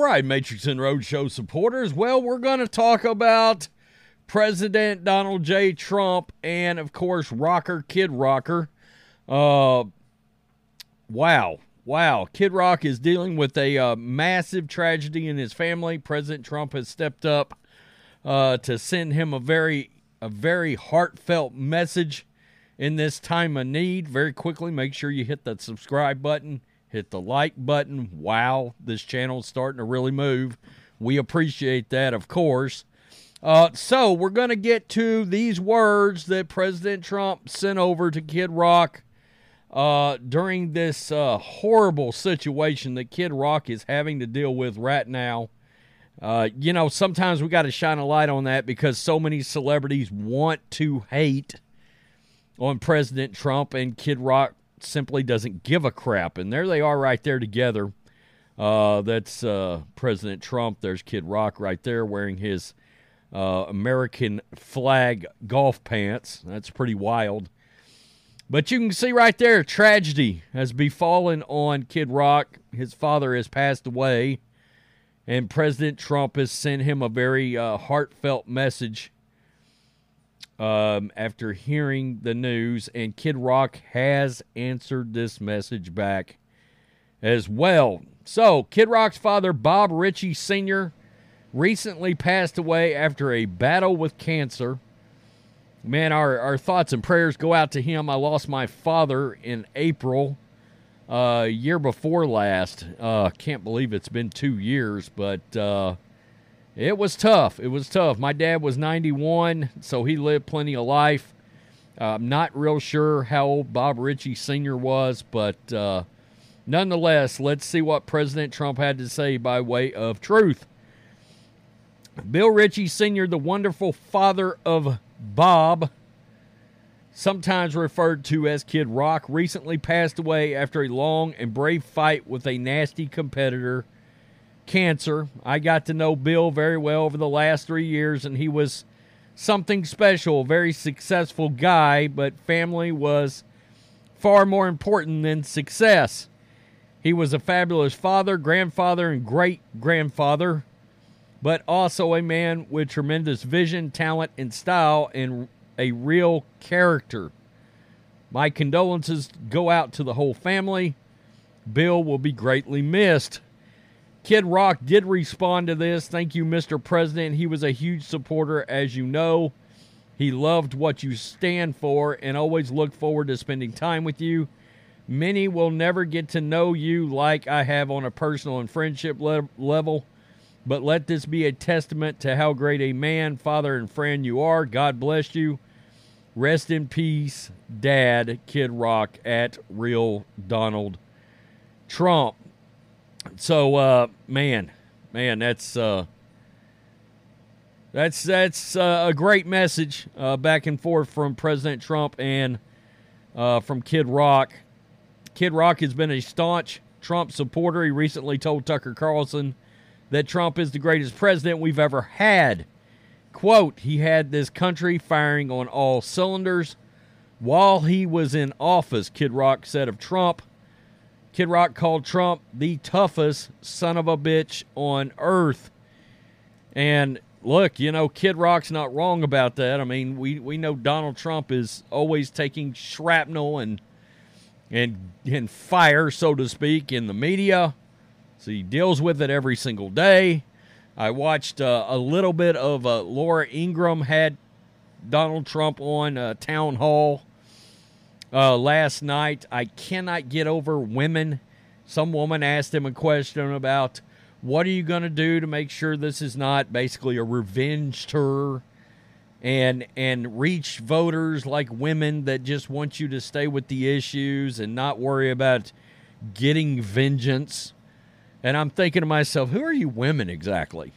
All right, Matrix and Roadshow supporters. Well, we're going to talk about President Donald J. Trump and, of course, Rocker Kid Rocker. Uh, wow. Wow. Kid Rock is dealing with a uh, massive tragedy in his family. President Trump has stepped up uh, to send him a very, a very heartfelt message in this time of need. Very quickly, make sure you hit that subscribe button hit the like button. Wow, this channel is starting to really move. We appreciate that, of course. Uh, so we're going to get to these words that President Trump sent over to Kid Rock uh, during this uh, horrible situation that Kid Rock is having to deal with right now. Uh, you know, sometimes we got to shine a light on that because so many celebrities want to hate on President Trump, and Kid Rock simply doesn't give a crap. And there they are right there together. Uh, that's uh, President Trump. There's Kid Rock right there wearing his uh, American flag golf pants. That's pretty wild. But you can see right there, tragedy has befallen on Kid Rock. His father has passed away, and President Trump has sent him a very uh, heartfelt message um, after hearing the news, and Kid Rock has answered this message back as well. So, Kid Rock's father, Bob Ritchie Sr., recently passed away after a battle with cancer. Man, our, our thoughts and prayers go out to him. I lost my father in April, uh, year before last. Uh, can't believe it's been two years, but uh, it was tough. It was tough. My dad was 91, so he lived plenty of life. Uh, I'm not real sure how old Bob Ritchie Sr. was, but uh, nonetheless, let's see what President Trump had to say by way of truth. Bill Ritchie Sr., the wonderful father of Bob, sometimes referred to as Kid Rock, recently passed away after a long and brave fight with a nasty competitor cancer. I got to know Bill very well over the last three years, and he was something special, a very successful guy, but family was far more important than success. He was a fabulous father, grandfather, and great grandfather, but also a man with tremendous vision, talent, and style, and a real character. My condolences go out to the whole family. Bill will be greatly missed. Kid Rock did respond to this. Thank you, Mr. President. He was a huge supporter, as you know. He loved what you stand for and always looked forward to spending time with you. Many will never get to know you like I have on a personal and friendship le- level, but let this be a testament to how great a man, father, and friend you are. God bless you. Rest in peace, Dad, Kid Rock, at Real Donald Trump. So, uh, man, man, that's uh, that's that's uh, a great message uh, back and forth from President Trump and uh, from Kid Rock. Kid Rock has been a staunch Trump supporter. He recently told Tucker Carlson that Trump is the greatest president we've ever had. Quote, he had this country firing on all cylinders while he was in office, Kid Rock said of Trump. Kid Rock called Trump the toughest son of a bitch on earth. And look, you know, Kid Rock's not wrong about that. I mean, we, we know Donald Trump is always taking shrapnel and and and fire, so to speak, in the media. So he deals with it every single day. I watched uh, a little bit of uh, Laura Ingraham had Donald Trump on uh, town hall uh, last night. I cannot get over women. Some woman asked him a question about What are you going to do to make sure this is not basically a revenge tour and and reach voters like women that just want you to stay with the issues and not worry about getting vengeance? And I'm thinking to myself, who are you women exactly?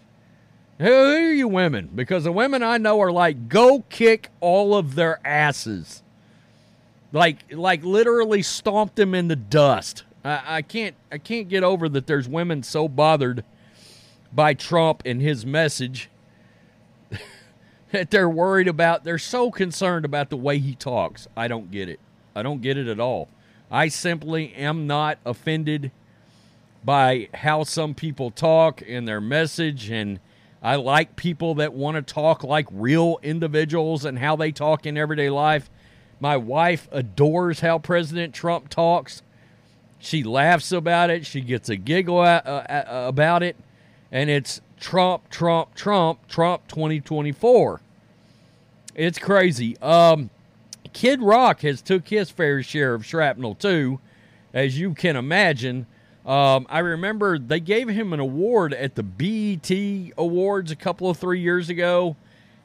Who are you women? Because the women I know are like, go kick all of their asses. Like like literally stomped them in the dust. I, I can't I can't get over that there's women so bothered by Trump and his message that they're worried about they're so concerned about the way he talks. I don't get it. I don't get it at all. I simply am not offended by how some people talk and their message and I like people that want to talk like real individuals and how they talk in everyday life. My wife adores how President Trump talks. She laughs about it. She gets a giggle about it. And it's Trump, Trump, Trump, Trump 2024. It's crazy. Um, Kid Rock has took his fair share of shrapnel too, as you can imagine. Um, I remember they gave him an award at the BET Awards a couple of three years ago,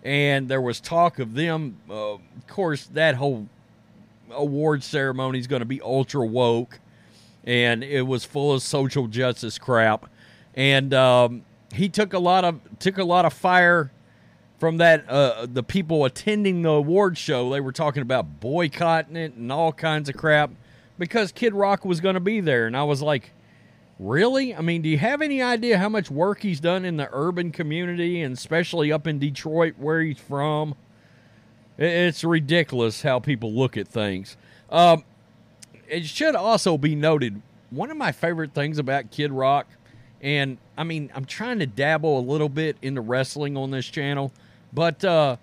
and there was talk of them. Uh, of course, that whole award ceremony is going to be ultra woke, and it was full of social justice crap. And um, he took a lot of took a lot of fire from that uh, the people attending the award show. They were talking about boycotting it and all kinds of crap because Kid Rock was going to be there, and I was like Really? I mean, do you have any idea how much work he's done in the urban community and especially up in Detroit where he's from? It's ridiculous how people look at things. Um, it should also be noted one of my favorite things about Kid Rock, and I mean, I'm trying to dabble a little bit into wrestling on this channel, but uh,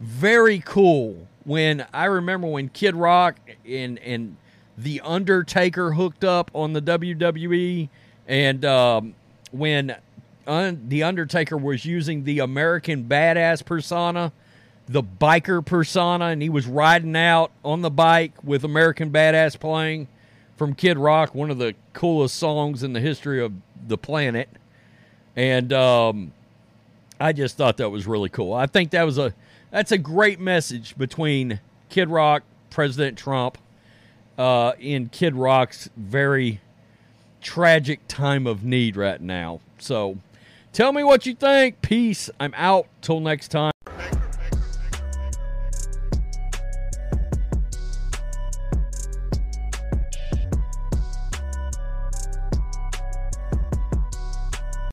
very cool when I remember when Kid Rock and and the Undertaker hooked up on the WWE, and um, when un- The Undertaker was using the American Badass persona, the biker persona, and he was riding out on the bike with American Badass playing from Kid Rock, one of the coolest songs in the history of the planet. And um, I just thought that was really cool. I think that was a that's a great message between Kid Rock, President Trump, uh, in Kid Rock's very tragic time of need right now. So tell me what you think. Peace. I'm out. Till next time.